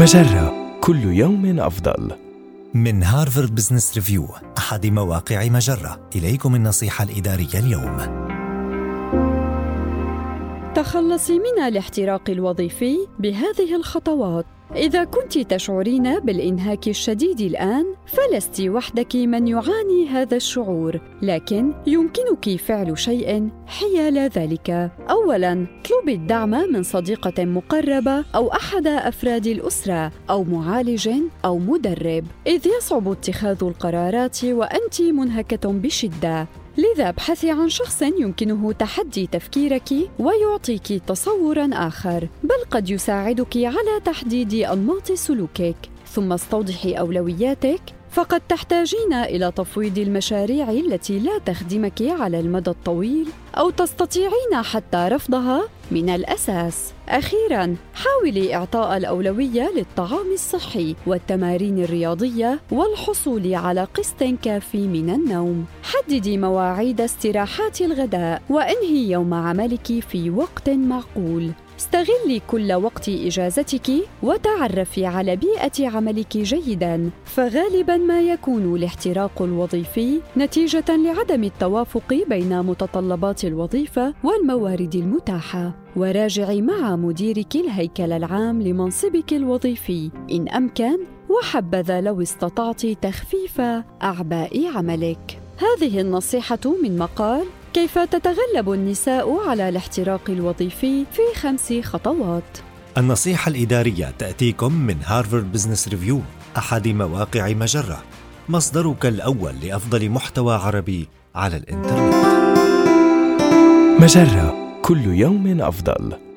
مجرة. كل يوم أفضل. من هارفارد بزنس ريفيو أحد مواقع مجرة. إليكم النصيحة الإدارية اليوم. تخلصي من الاحتراق الوظيفي بهذه الخطوات. إذا كنت تشعرين بالإنهاك الشديد الآن فلست وحدك من يعاني هذا الشعور، لكن يمكنك فعل شيء حيال ذلك. أولاً، اطلبي الدعم من صديقة مقربة أو أحد أفراد الأسرة أو معالج أو مدرب، إذ يصعب اتخاذ القرارات وأنت منهكة بشدة. لذا ابحثي عن شخص يمكنه تحدي تفكيرك ويعطيك تصورا آخر بل قد يساعدك على تحديد أنماط سلوكك. ثم استوضحي أولوياتك. فقد تحتاجين إلى تفويض المشاريع التي لا تخدمك على المدى الطويل أو تستطيعين حتى رفضها. من الأساس. أخيرا حاولي إعطاء الأولوية للطعام الصحي والتمارين الرياضية والحصول على قسط كافي من النوم. حددي مواعيد استراحات الغداء وانهي يوم عملك في وقت معقول. استغلي كل وقت إجازتك وتعرفي على بيئة عملك جيدا فغالبا ما يكون الاحتراق الوظيفي نتيجة لعدم التوافق بين متطلبات الوظيفة والموارد المتاحة. وراجعي مع مديرك الهيكل العام لمنصبك الوظيفي إن أمكن وحبذا لو استطعت تخفيف أعباء عملك. هذه النصيحة من مقال كيف تتغلب النساء على الاحتراق الوظيفي في خمس خطوات؟ النصيحة الإدارية تأتيكم من هارفارد بزنس ريفيو أحد مواقع مجرة. مصدرك الأول لأفضل محتوى عربي على الإنترنت. مجرة كل يوم أفضل.